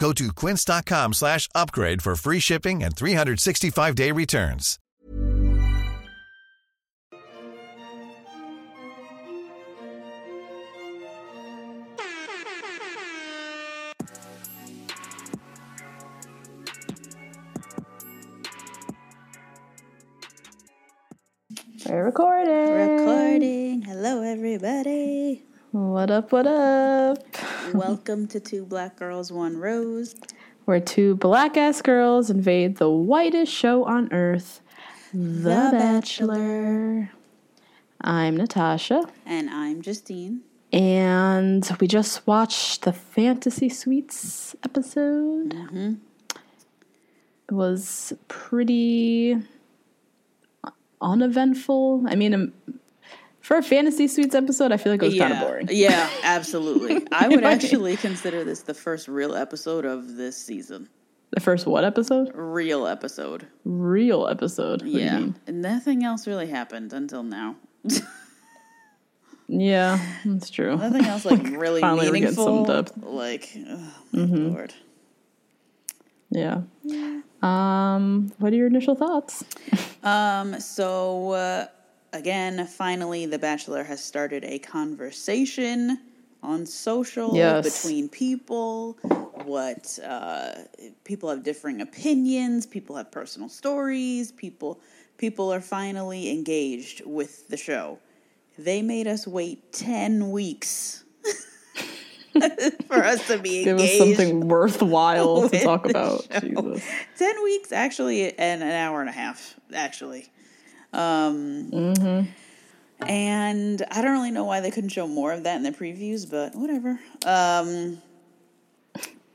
Go to quince.com slash upgrade for free shipping and 365-day returns. We're recording. Recording. Hello, everybody. What up? What up? Welcome to Two Black Girls, One Rose. Where two black ass girls invade the whitest show on earth, The, The Bachelor. I'm Natasha, And I'm Justine. and we just watched the Fantasy Suites episode. Mm-hmm. It was pretty uneventful. I mean, um, for a Fantasy Suites episode, I feel like it was yeah, kind of boring. Yeah, absolutely. I would actually consider this the first real episode of this season. The first what episode? Real episode. Real episode. What yeah. And nothing else really happened until now. Yeah, that's true. Nothing else like really Finally, we're getting some meaningful. Like, oh, Mm-hmm. lord. Yeah. Um, what are your initial thoughts? Um, so uh, again, finally, The Bachelor has started a conversation on social Yes. between people. What uh, people have differing opinions. People have personal stories. People people are finally engaged with the show. They made us wait ten weeks for us to be Give us something worthwhile to talk about. Jesus. 10 weeks actually and an hour and a half actually um and i don't really know why they couldn't show more of that in the previews but whatever. Um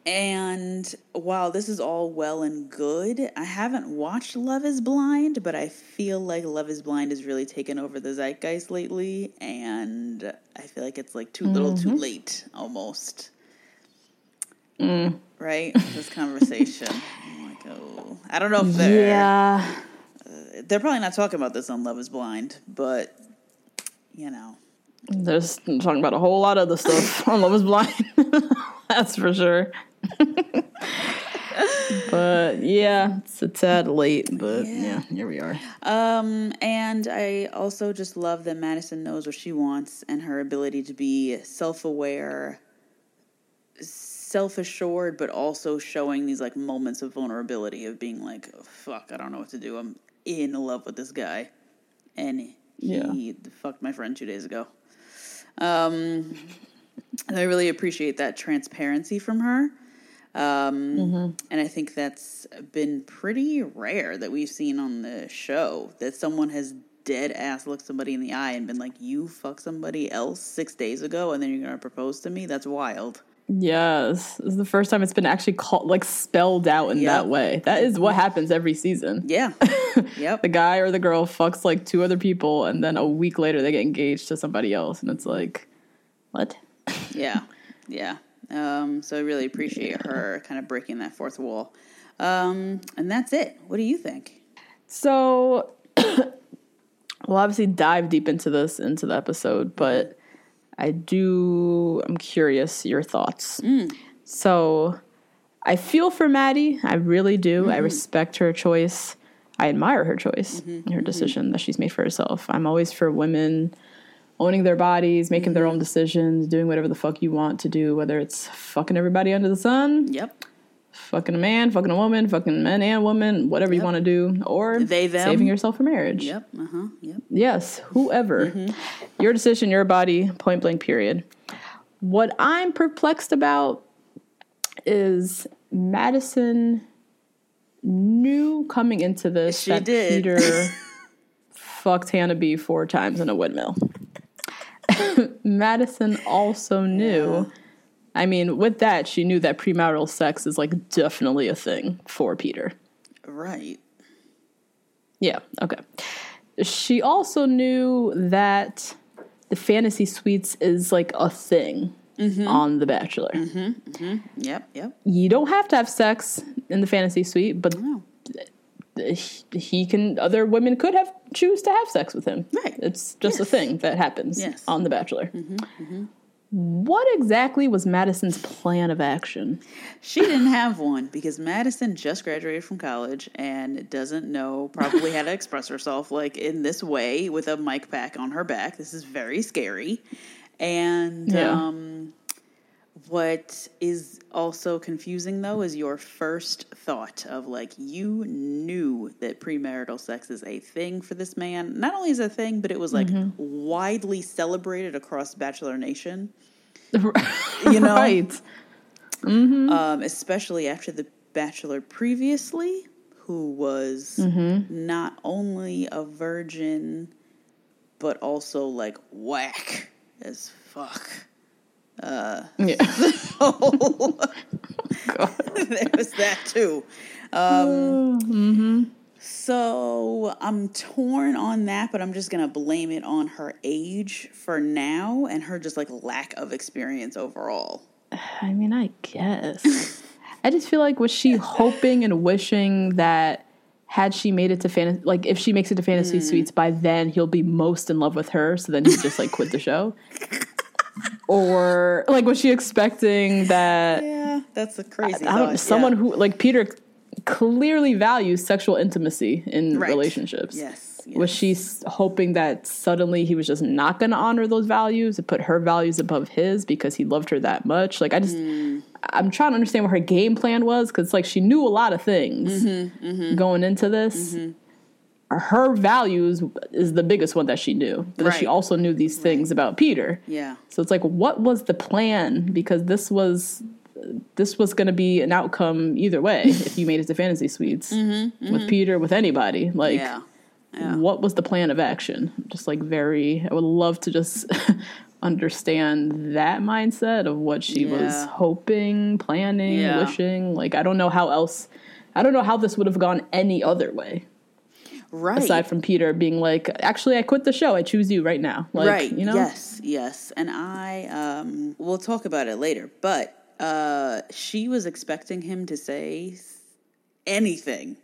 and while this is all well and good i haven't watched love is blind but i feel like love is blind has really taken over the zeitgeist lately and i feel like it's like too little too late almost. Right? This conversation. I'm like oh. I don't know if they're Yeah. They're probably not talking about this on love is blind but you know They're talking about a whole lot of the stuff on Love is Blind. That's for sure. but yeah, it's a tad late, but yeah, here we are. um and i also just love that madison knows what she wants and her ability to be self-aware self-assured but also showing these like moments of vulnerability of being like oh, fuck i don't know what to do i'm in love with this guy and he Yeah. fucked my friend two days ago um and i really appreciate that transparency from her um, And I think that's been pretty rare that we've seen on the show that someone has dead ass looked somebody in the eye and been like, "You fuck somebody else six days ago, and then you're gonna propose to me." That's wild. Yes, this is the first time it's been actually called like spelled out in Yep. that way. That is what happens every season. Yeah. yep. The guy or the girl fucks like two other people, and then a week later they get engaged to somebody else, and it's like, what? Yeah. Yeah. Um, so I really appreciate her kind of breaking that fourth wall. Um, and that's it. What do you think? So we'll obviously dive deep into this into the episode, but I do I'm curious your thoughts. Mm. So I feel for Maddie. I really do. I mm-hmm. respect her choice. I admire her choice, mm-hmm. her mm-hmm. decision that she's made for herself. I'm always for women owning their bodies, making their own decisions, doing whatever the fuck you want to do, whether it's fucking everybody under the sun, Yep. Fucking a man, fucking a woman, fucking men and women, whatever you want to do, or They, them. saving yourself for marriage. Yep. Uh huh. Yep. Yes, whoever. Your decision, your body, point blank, period. What I'm perplexed about is Madison knew coming into this She that did. Peter fucked Hannah B four times in a windmill. Madison also knew. I mean, with that, she knew that premarital sex is like definitely a thing for Peter. Right. Yeah, okay. She also knew that the fantasy suites is like a thing mm-hmm. on The Bachelor. Mm-hmm, mm-hmm. Yep. Yep. You don't have to have sex in the fantasy suite, but he- he can other women could have choose to have sex with him. Right. It's just a thing that happens Yes. on The Bachelor. What exactly was Madison's plan of action? She didn't have one because Madison just graduated from college and doesn't know probably how to express herself like in this way with a mic pack on her back. This is very scary. And Yeah. um, what is also confusing though is your first thought of like you knew that premarital sex is a thing for this man. Not only is it a thing, but it was like mm-hmm. widely celebrated across Bachelor Nation. You know? right. um, especially after the Bachelor previously, who was mm-hmm. not only a virgin, but also like whack as fuck. Yeah. there was that too. Um, So I'm torn on that, but I'm just gonna blame it on her age for now and her just like lack of experience overall. I mean, I guess. I just feel like was she hoping and wishing that had she made it to fantasy, like if she makes it to fantasy suites, by then he'll be most in love with her, so then he just like quit the show. Or like was she expecting that Yeah, that's a crazy. I thought, someone yeah. who like Peter clearly values sexual intimacy in Right. relationships. Yes, Was she hoping that suddenly he was just not going to honor those values and put her values above his because he loved her that much? Like I just Hmm. I'm trying to understand what her game plan was cuz like she knew a lot of things Mm-hmm, going into this. Her values is the biggest one that she knew. But then she also knew these things about Peter. Yeah. So it's like, what was the plan? Because this was this was going to be an outcome either way if you made it to fantasy suites with Peter, with anybody. Like, Mm-hmm, Yeah. Yeah. what was the plan of action? Just like very, I would love to just understand that mindset of what she was hoping, planning, Yeah. wishing. Like, I don't know how else. I don't know how this would have gone any other way Right. aside from Peter being like, "Actually, I quit the show. I choose you right now." Like, right. you know, Yes. Yes. And I, um, we'll talk about it later, but uh, she was expecting him to say anything.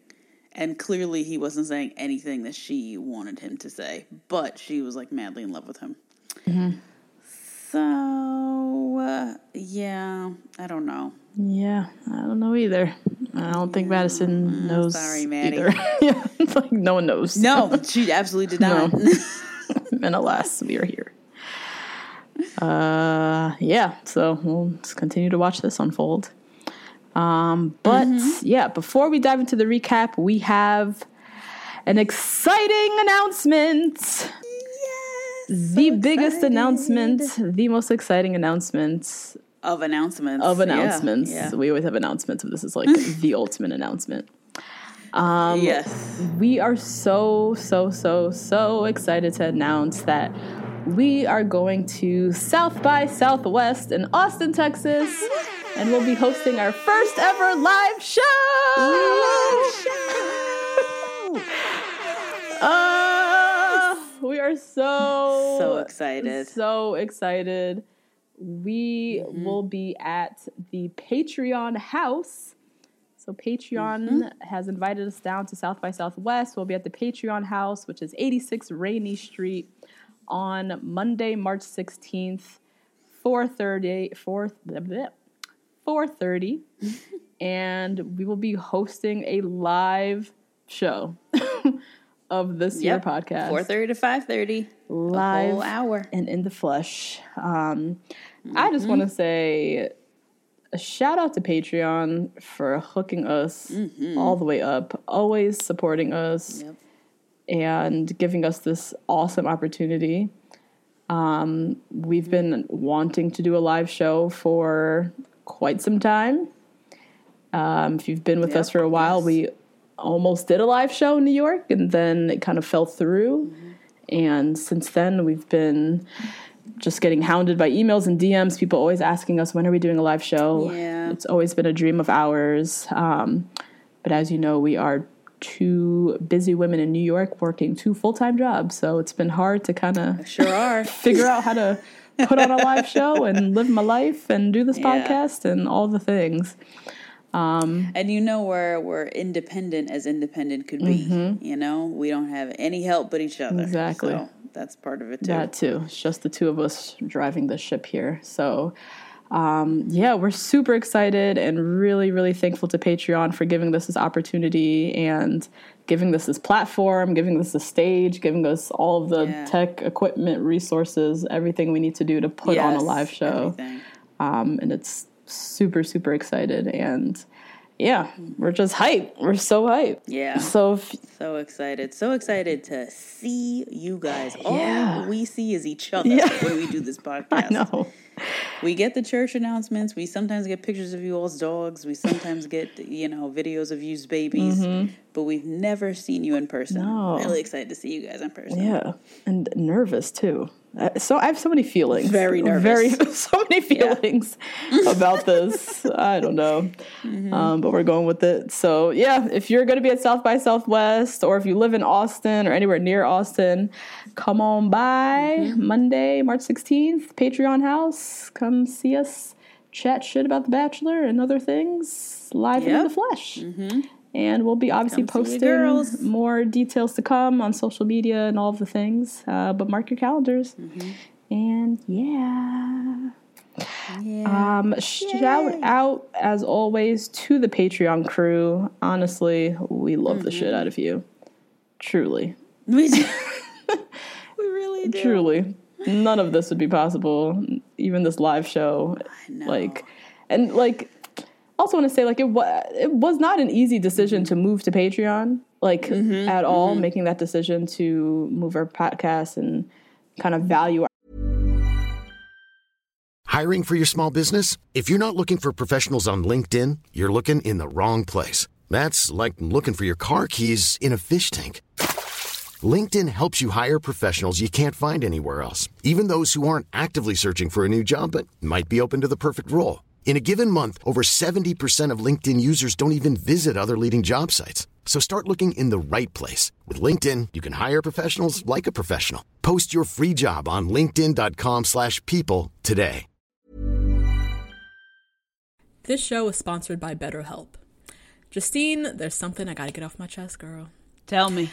And clearly he wasn't saying anything that she wanted him to say, but she was like madly in love with him. Mm-hmm. So, uh, yeah, I don't know. Yeah, I don't know either. I don't think Madison knows. sorry, Maddie. Either. yeah, it's like no one knows. No, she absolutely did not. and alas, we are here. Uh, yeah. So we'll just continue to watch this unfold. Um, but yeah, before we dive into the recap, we have an exciting announcement. Yes. The biggest announcement, the most exciting announcement of announcements. of announcements. Yeah. We always have announcements, but this is like the ultimate announcement. yes. We are so, so, so, so excited to announce that we are going to South by Southwest in Austin, Texas, and we'll be hosting our first ever live show. Uh, we are so So excited. so excited. We Mm-hmm. will be at the Patreon house. So Patreon Mm-hmm. has invited us down to South by Southwest. We'll be at the Patreon house, which is 86 Rainey Street, on Monday, March 16th, 4:30 4 4:30 and we will be hosting a live show of this year podcast Four thirty to five thirty. live whole hour. and in the flesh. Um, I just want to say, a shout out to Patreon for hooking us all the way up, always supporting us Yep. and giving us this awesome opportunity. Um, we've been wanting to do a live show for quite some time. Um, if you've been with us for a while, yes. we almost did a live show in New York and then it kind of fell through. And since then, we've been just getting hounded by emails and DMs. People always asking us, when are we doing a live show? Yeah. It's always been a dream of ours. Um, but as you know, we are two busy women in New York working two full time jobs. So it's been hard to kind of Sure are. figure out how to put on a live show and live my life and do this Yeah. podcast and all the things. And you know we're we're independent as independent could be. You know, we don't have any help but each other. Mm-hmm. Exactly. So that's part of it too. That too. It's just the two of us driving the ship here. So, um, yeah, we're super excited and really, really thankful to Patreon for giving us this opportunity and giving us this platform, giving us a stage, giving us all of the Yeah. tech, equipment, resources, everything we need to do to put on a live show. Um, and it's super, super excited. And yeah, we're just hype. We're so hype. Yeah. So if, So excited. So excited to see you guys. All Yeah. we see is each other Yeah. when we do this podcast. I know. We get the church announcements. We sometimes get pictures of you all's dogs. We sometimes get, you know, videos of you's babies. But we've never seen you in person. Mm-hmm. No. Really excited to see you guys in person. Yeah, and nervous too. Uh, So I have so many feelings. Very nervous. Very so many feelings about this. I don't know, Mm-hmm. um, but we're going with it. So yeah, if you're going to be at South by Southwest, or if you live in Austin or anywhere near Austin, come on by Mm-hmm. Monday, March 16th, Patreon House. Come see us, chat shit about The Bachelor and other things live and in the flesh. And we'll be obviously Come posting more details to come on social media and all of the things. Uh, but mark your calendars. And yeah. Um, shout out as always to the Patreon crew. Honestly, we love the shit out of you. Truly. We, do. we really do. Truly. None of this would be possible. Even this live show. know. Like and like also want to say like it was it was not an easy decision to move to Patreon like Mm-hmm, at all making that decision to move our podcast and kind of value Our- Hiring for your small business? If you're not looking for professionals on LinkedIn, you're looking in the wrong place. That's like looking for your car keys in a fish tank. LinkedIn helps you hire professionals you can't find anywhere else, even those who aren't actively searching for a new job but might be open to the perfect role. In a given month, over 70% of LinkedIn users don't even visit other leading job sites. So start looking in the right place. With LinkedIn, you can hire professionals like a professional. Post your free job on linkedin.com/people slash people today. This show is sponsored by BetterHelp. Justine, there's something I gotta get off my chest, girl. Tell me.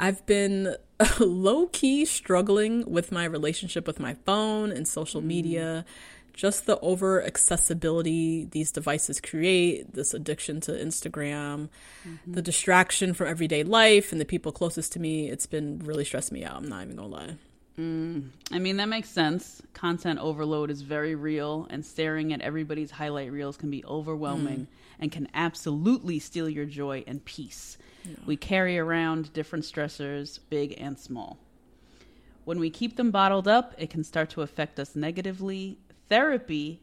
I've been low key struggling with my relationship with my phone and social mm. media. Just the over accessibility these devices create, this addiction to Instagram, mm-hmm. the distraction from everyday life and the people closest to me, it's been really stressing me out. I'm not even gonna lie. Mm. I mean, that makes sense. Content overload is very real, and staring at everybody's highlight reels can be overwhelming mm. And can absolutely steal your joy and peace. We carry around different stressors, big and small. When we keep them bottled up, it can start to affect us negatively. Therapy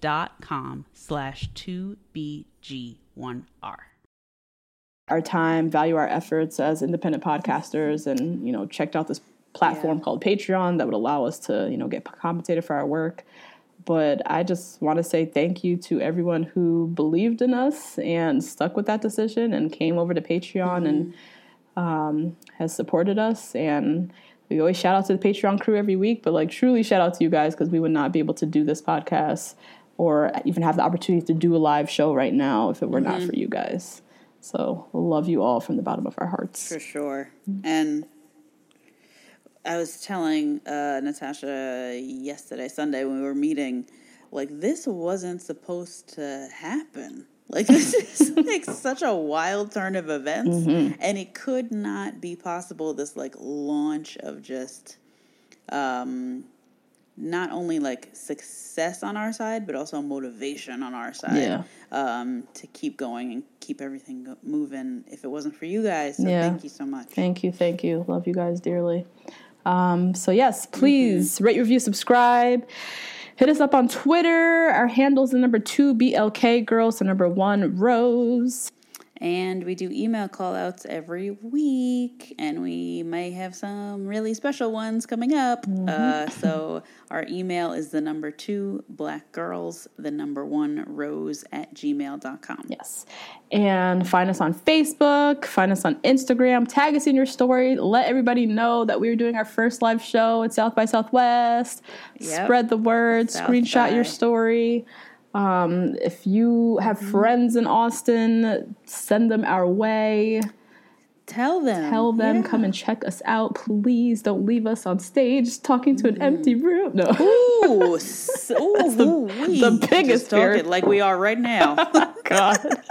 dot com slash 2bg1r. our time, value our efforts as independent podcasters, and you know, checked out this platform Yeah. called Patreon that would allow us to you know get compensated for our work. But I just want to say thank you to everyone who believed in us and stuck with that decision and came over to Patreon and um, has supported us. And we always shout out to the Patreon crew every week, but like truly shout out to you guys because we would not be able to do this podcast or even have the opportunity to do a live show right now if it were not for you guys. So love you all from the bottom of our hearts. For sure. And I was telling uh, Natasha yesterday, Sunday, when we were meeting, like, this wasn't supposed to happen. Like, this is like such a wild turn of events. And it could not be possible, this like launch of just um, not only like success on our side, but also motivation on our side Yeah. um, to keep going and keep everything go- moving. If it wasn't for you guys, so Yeah. thank you so much. Thank you, thank you. Love you guys dearly. Um, so yes, please rate, review, subscribe. Hit us up on Twitter. Our handle's the number two BLK girls, the number one Rose. And we do email call outs every week, and we may have some really special ones coming up. Uh, so our email is the number two black girls, the number one rose at gmail.com. Yes. And find us on Facebook, find us on Instagram, tag us in your story, let everybody know that we are doing our first live show at South by Southwest. Yep. Spread the word, South screenshot your story. Um, if you have Mm-hmm. friends in Austin, send them our way. Tell them. Tell them, Yeah. come and check us out. Please don't leave us on stage talking to an empty room. No. Ooh, s- ooh, ooh-wee. the biggest talking like we are right now. God.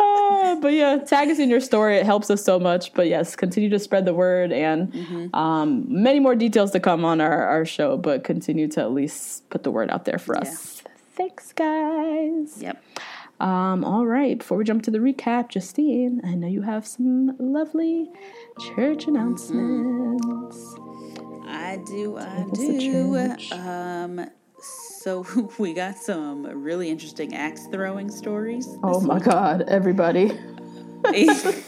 Uh, but yeah, tag us in your story. It helps us so much. But yes, continue to spread the word and um, many more details to come on our, our show, but continue to at least put the word out there for us. Thanks, guys. yep. Um, all right, before we jump to the recap, Justine, I know you have some lovely church announcements. I do, I do. Um, so we got some really interesting axe throwing stories. Oh my God, everybody. Apparently,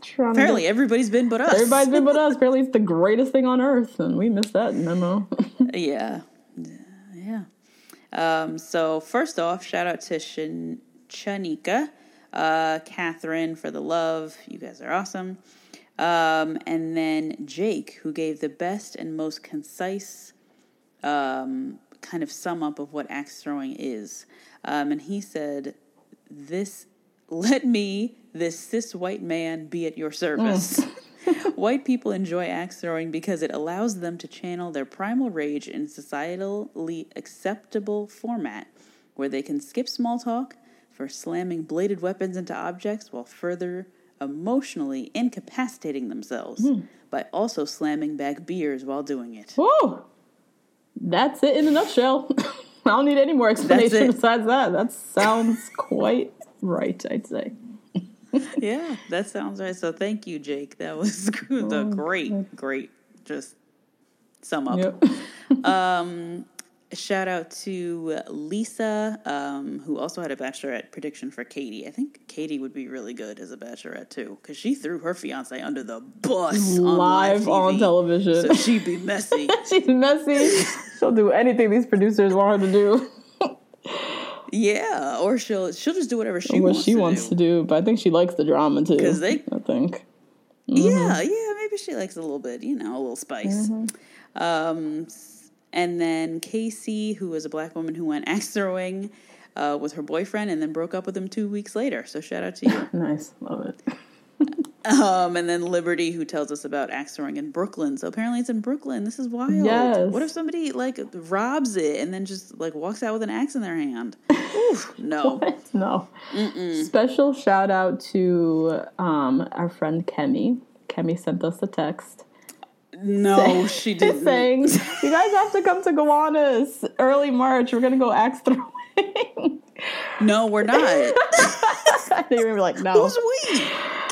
trying to everybody's been but us. Everybody's been with us. Apparently, it's the greatest thing on earth, and we missed that memo. Yeah, yeah. Um, so first off, shout out to Shan- Shanika, uh, Catherine for the love. You guys are awesome. Um, and then Jake, who gave the best and most concise um, kind of sum up of what axe throwing is. Um, and he said, "This let me, this cis white man, be at your service." White people enjoy axe throwing because it allows them to channel their primal rage in societally acceptable format, where they can skip small talk for slamming bladed weapons into objects while further emotionally incapacitating themselves hmm. by also slamming back beers while doing it. Whoa! That's it in a nutshell. I don't need any more explanation besides that. That sounds quite right, I'd say. yeah, that sounds right. So thank you, Jake. That was the great, great, just sum up. Yep. Shout out to Lisa, um, who also had a bachelorette prediction for Katie. I think Katie would be really good as a bachelorette too, because she threw her fiance under the bus on Live live on television. So she'd be messy. She's messy. She'll do anything these producers want her to do. Yeah, or she'll she'll just do whatever she what wants. she to wants do. to do, but I think she likes the drama too. 'Cause they- I think. Yeah, yeah, maybe she likes a little bit, you know, a little spice. Um, and then Casey, who was a black woman who went axe throwing uh, with her boyfriend and then broke up with him two weeks later. So shout out to you. Nice. Love it. Um, and then Liberty, who tells us about axe throwing in Brooklyn. So apparently it's in Brooklyn. This is wild. Yes. What if somebody like robs it and then just like walks out with an axe in their hand? Oof, no. no. Special shout out to um, our friend Kemi. Kemi sent us a text No, she didn't. saying, "You guys have to come to Gowanus early March. We're gonna go axe throwing." No, we're not. they were like, "No." Who's we?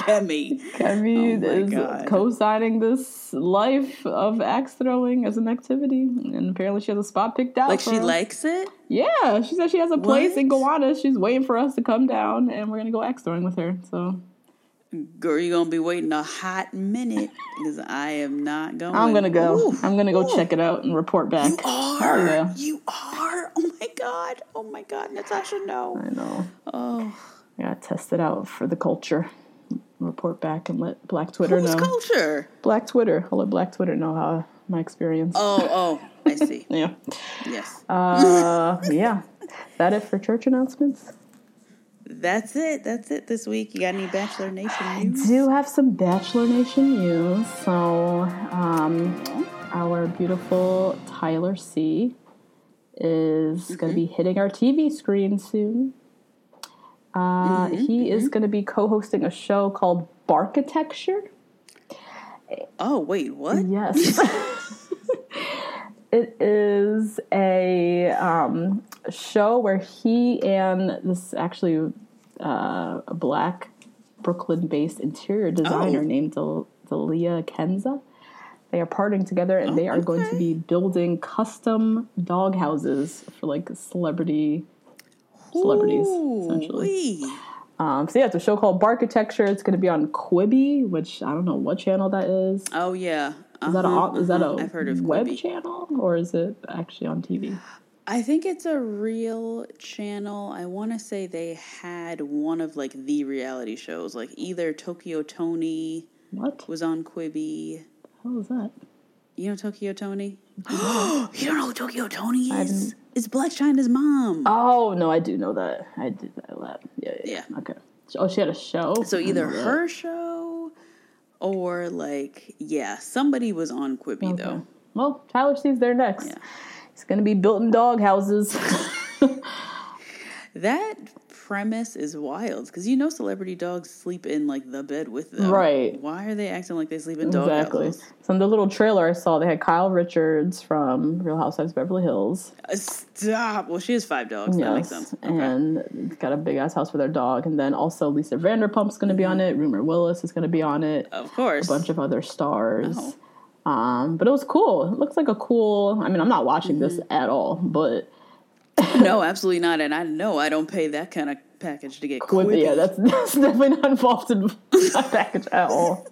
Kemi. Kemi Oh is God. co-signing this life of axe throwing as an activity, and apparently she has a spot picked out. Like she her. likes it. Yeah, she said she has a place in What? Gowanus. She's waiting for us to come down, and we're gonna go axe throwing with her. So Girl, you're gonna be waiting a hot minute because I am not going. I'm gonna go. Ooh. I'm gonna go check it out and report back. You are. Yeah. You are. Oh my god. Oh my god, Natasha, no. I know. Oh, I gotta test it out for the culture. Report back and let Black Twitter who's know. culture? Black Twitter. I'll let Black Twitter know how my experience. Oh, oh, I see. Yeah. Yes, Uh, yeah. That it for church announcements? that's it. That's it this week. You got any Bachelor Nation news? do have some Bachelor Nation news. So, um, our beautiful Tyler C is going to be hitting our TV screen soon. Uh, he is going to be co hosting a show called Barkitecture. Oh, wait, what? Yes. it is a um, show where he and this actually uh, a black Brooklyn based interior designer Oh. named Del- Delia Kenza. They are partnering together and they are going to be building custom dog houses for like celebrity celebrities, essentially. Ooh-wee. Um, so yeah, it's a show called Barkitecture. It's going to be on Quibi, which I don't know what channel that is. Oh yeah. Is that a Uh-huh, is that a uh-huh. I've heard of web Quibi. channel or is it actually on TV? I think it's a real channel. I want to say they had one of like the reality shows, like either Tokyo Toni What? was on Quibi. What was that? You know Tokyo Toni? you don't know who Tokyo Toni I is? It's Blac Chyna's mom. Oh no, I do know that. I did that. Yeah, yeah, Yeah. Okay. Oh, she had a show. so either that. her show or like yeah, somebody was on Quibi Okay. though. Well, Tyler C's there next. Yeah. He's gonna be building dog houses. That premise is wild because you know celebrity dogs sleep in like the bed with them. Right. Why are they acting like they sleep in dog exactly. houses? So in the little trailer I saw, they had Kyle Richards from Real Housewives of Beverly Hills. Uh, Stop. Well, she has five dogs. That makes sense. Okay. And got a big ass house for their dog. And then also Lisa Vanderpump's going to be on it. Rumor Willis is going to be on it. of course. A bunch of other stars. Oh. Um, but it was cool. It looks like a cool. I mean, I'm not watching this Mm-hmm. at all, but no, absolutely not. And I know I don't pay that kind of package to get Quibi. yeah, that's, that's definitely not involved in my package at all.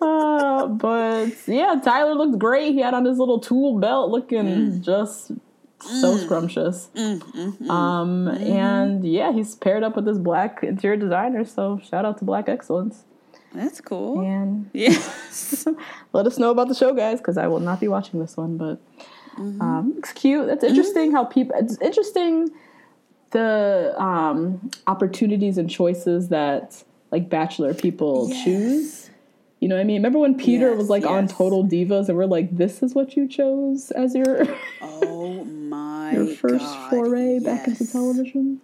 Uh, but yeah, Tyler looked great. He had on his little tool belt, looking Mm. just so scrumptious. mm-hmm. Um, and yeah, he's paired up with this black interior designer. So shout out to Black Excellence. That's cool. And Yes. let us know about the show, guys, because I will not be watching this one. But Mm-hmm. um, it's cute. That's interesting how people. It's interesting the um, opportunities and choices that like bachelor people choose. You know what I mean? Remember when Peter was Yes, like on. Total Divas, and we're like, "This is what you chose as your oh my your first God, foray back into yes. television."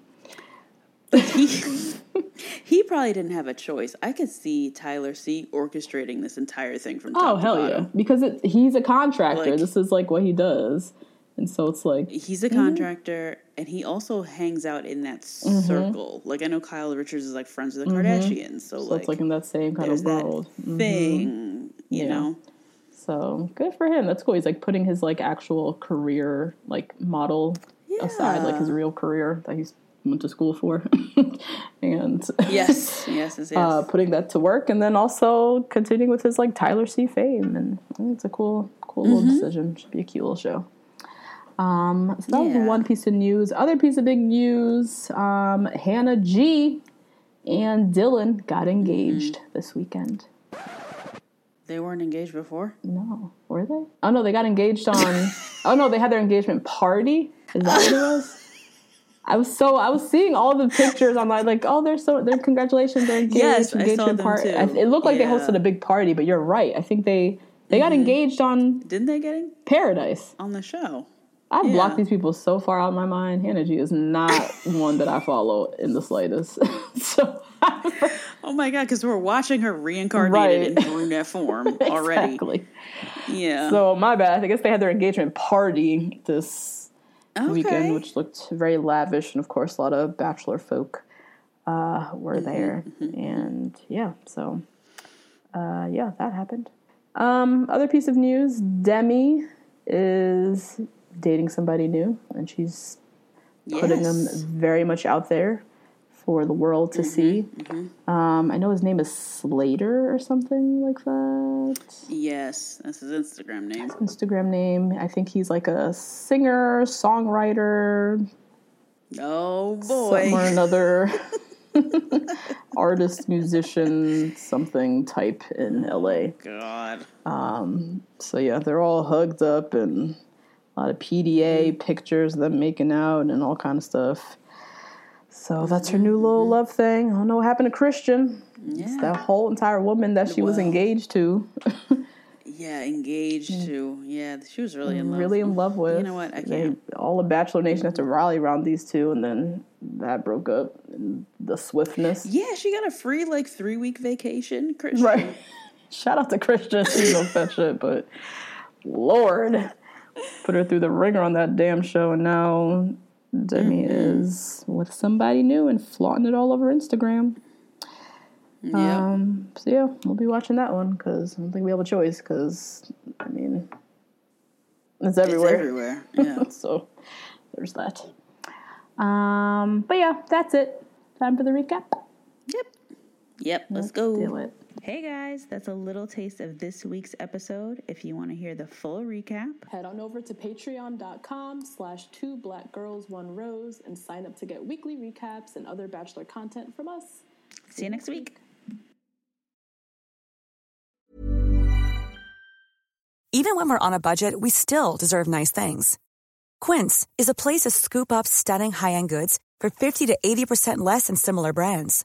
he, he probably didn't have a choice. I could see Tyler C orchestrating this entire thing from top Oh hell yeah! Because it, he's a contractor. Like- this is like what he does, and so it's like He's a contractor, and he also hangs out in that circle. Like I know Kyle Richards is like friends with the Kardashians, so, so like, it's like in that same kind of world. Mhm. thing, you Yeah. know. So good for him. That's cool. He's like putting his like actual career like model aside, like his real career that he's went to school for, and Yes, yes, yes, yes. uh, putting that to work, and then also continuing with his like Tyler C fame, and it's a cool, cool Mm-hmm. little decision. Should be a cute little show. Um, so that Yeah. was one piece of news. Other piece of big news: um, Hannah G and Dylan got engaged Mm-hmm. this weekend. they weren't engaged before. No, were they? Oh no, they got engaged on. oh no, they had their engagement party. Is that what it was? I was so I was seeing all the pictures online, like oh, they're so they're congratulations, they're engaged. Yes, I saw engagement them party. too. I- It looked like they Yeah. Mm-hmm. hosted a big party, but you're right. I think they they got engaged on Didn't they get in Paradise. on the show? I Yeah. blocked these people so far out of my mind. Hannah G is not one that I follow in the slightest. so Oh my god, because we're watching her reincarnated Right. in brunette form already. exactly. Yeah. So my bad. I guess they had their engagement party this okay. weekend, which looked very lavish, and of course, a lot of bachelor folk uh, were there, and yeah, so uh, yeah, that happened. Um, other piece of news: Demi is dating somebody new, and she's putting them very much out there for the world to see. Um, I know his name is Slater or something like that. Yes, that's his Instagram name. His Instagram name. I think he's like a singer, songwriter, Oh something or another. Artist, musician, something type in LA. God. Um, So yeah, they're all hugged up and a lot of PDA pictures of them making out and all kind of stuff. So that's her mm-hmm, new little mm-hmm. love thing. I don't know what happened to Christian. It's that whole entire woman that she was engaged to, Yeah, engaged mm. to. Yeah, she was really in mm, love. Mm. really in love with. You know what? I can't. all of Bachelor Nation had to mm-hmm. rally around these two, and then that broke up. And the swiftness, Yeah, she got a free like three week vacation. Christian. right? Shout out to Christian. She knows that shit, but Lord, put her through the ringer on that damn show, and now Demi is with somebody new and flaunting it all over Instagram. Yeah. Um, so yeah, we'll be watching that one because I don't think we have a choice. Because I mean, it's it's everywhere. everywhere. Yeah. so there's that. Um, but yeah, that's it. Time for the recap. yep. Yep. Let's go. Do it. Hey guys, that's a little taste of this week's episode. If you want to hear the full recap, Head on over to patreon.com slash two black girls one rose and sign up to get weekly recaps and other bachelor content from us. see you next week. Even when we're on a budget, we still deserve nice things. Quince is a place to scoop up stunning high-end goods for 50 to 80% less than similar brands.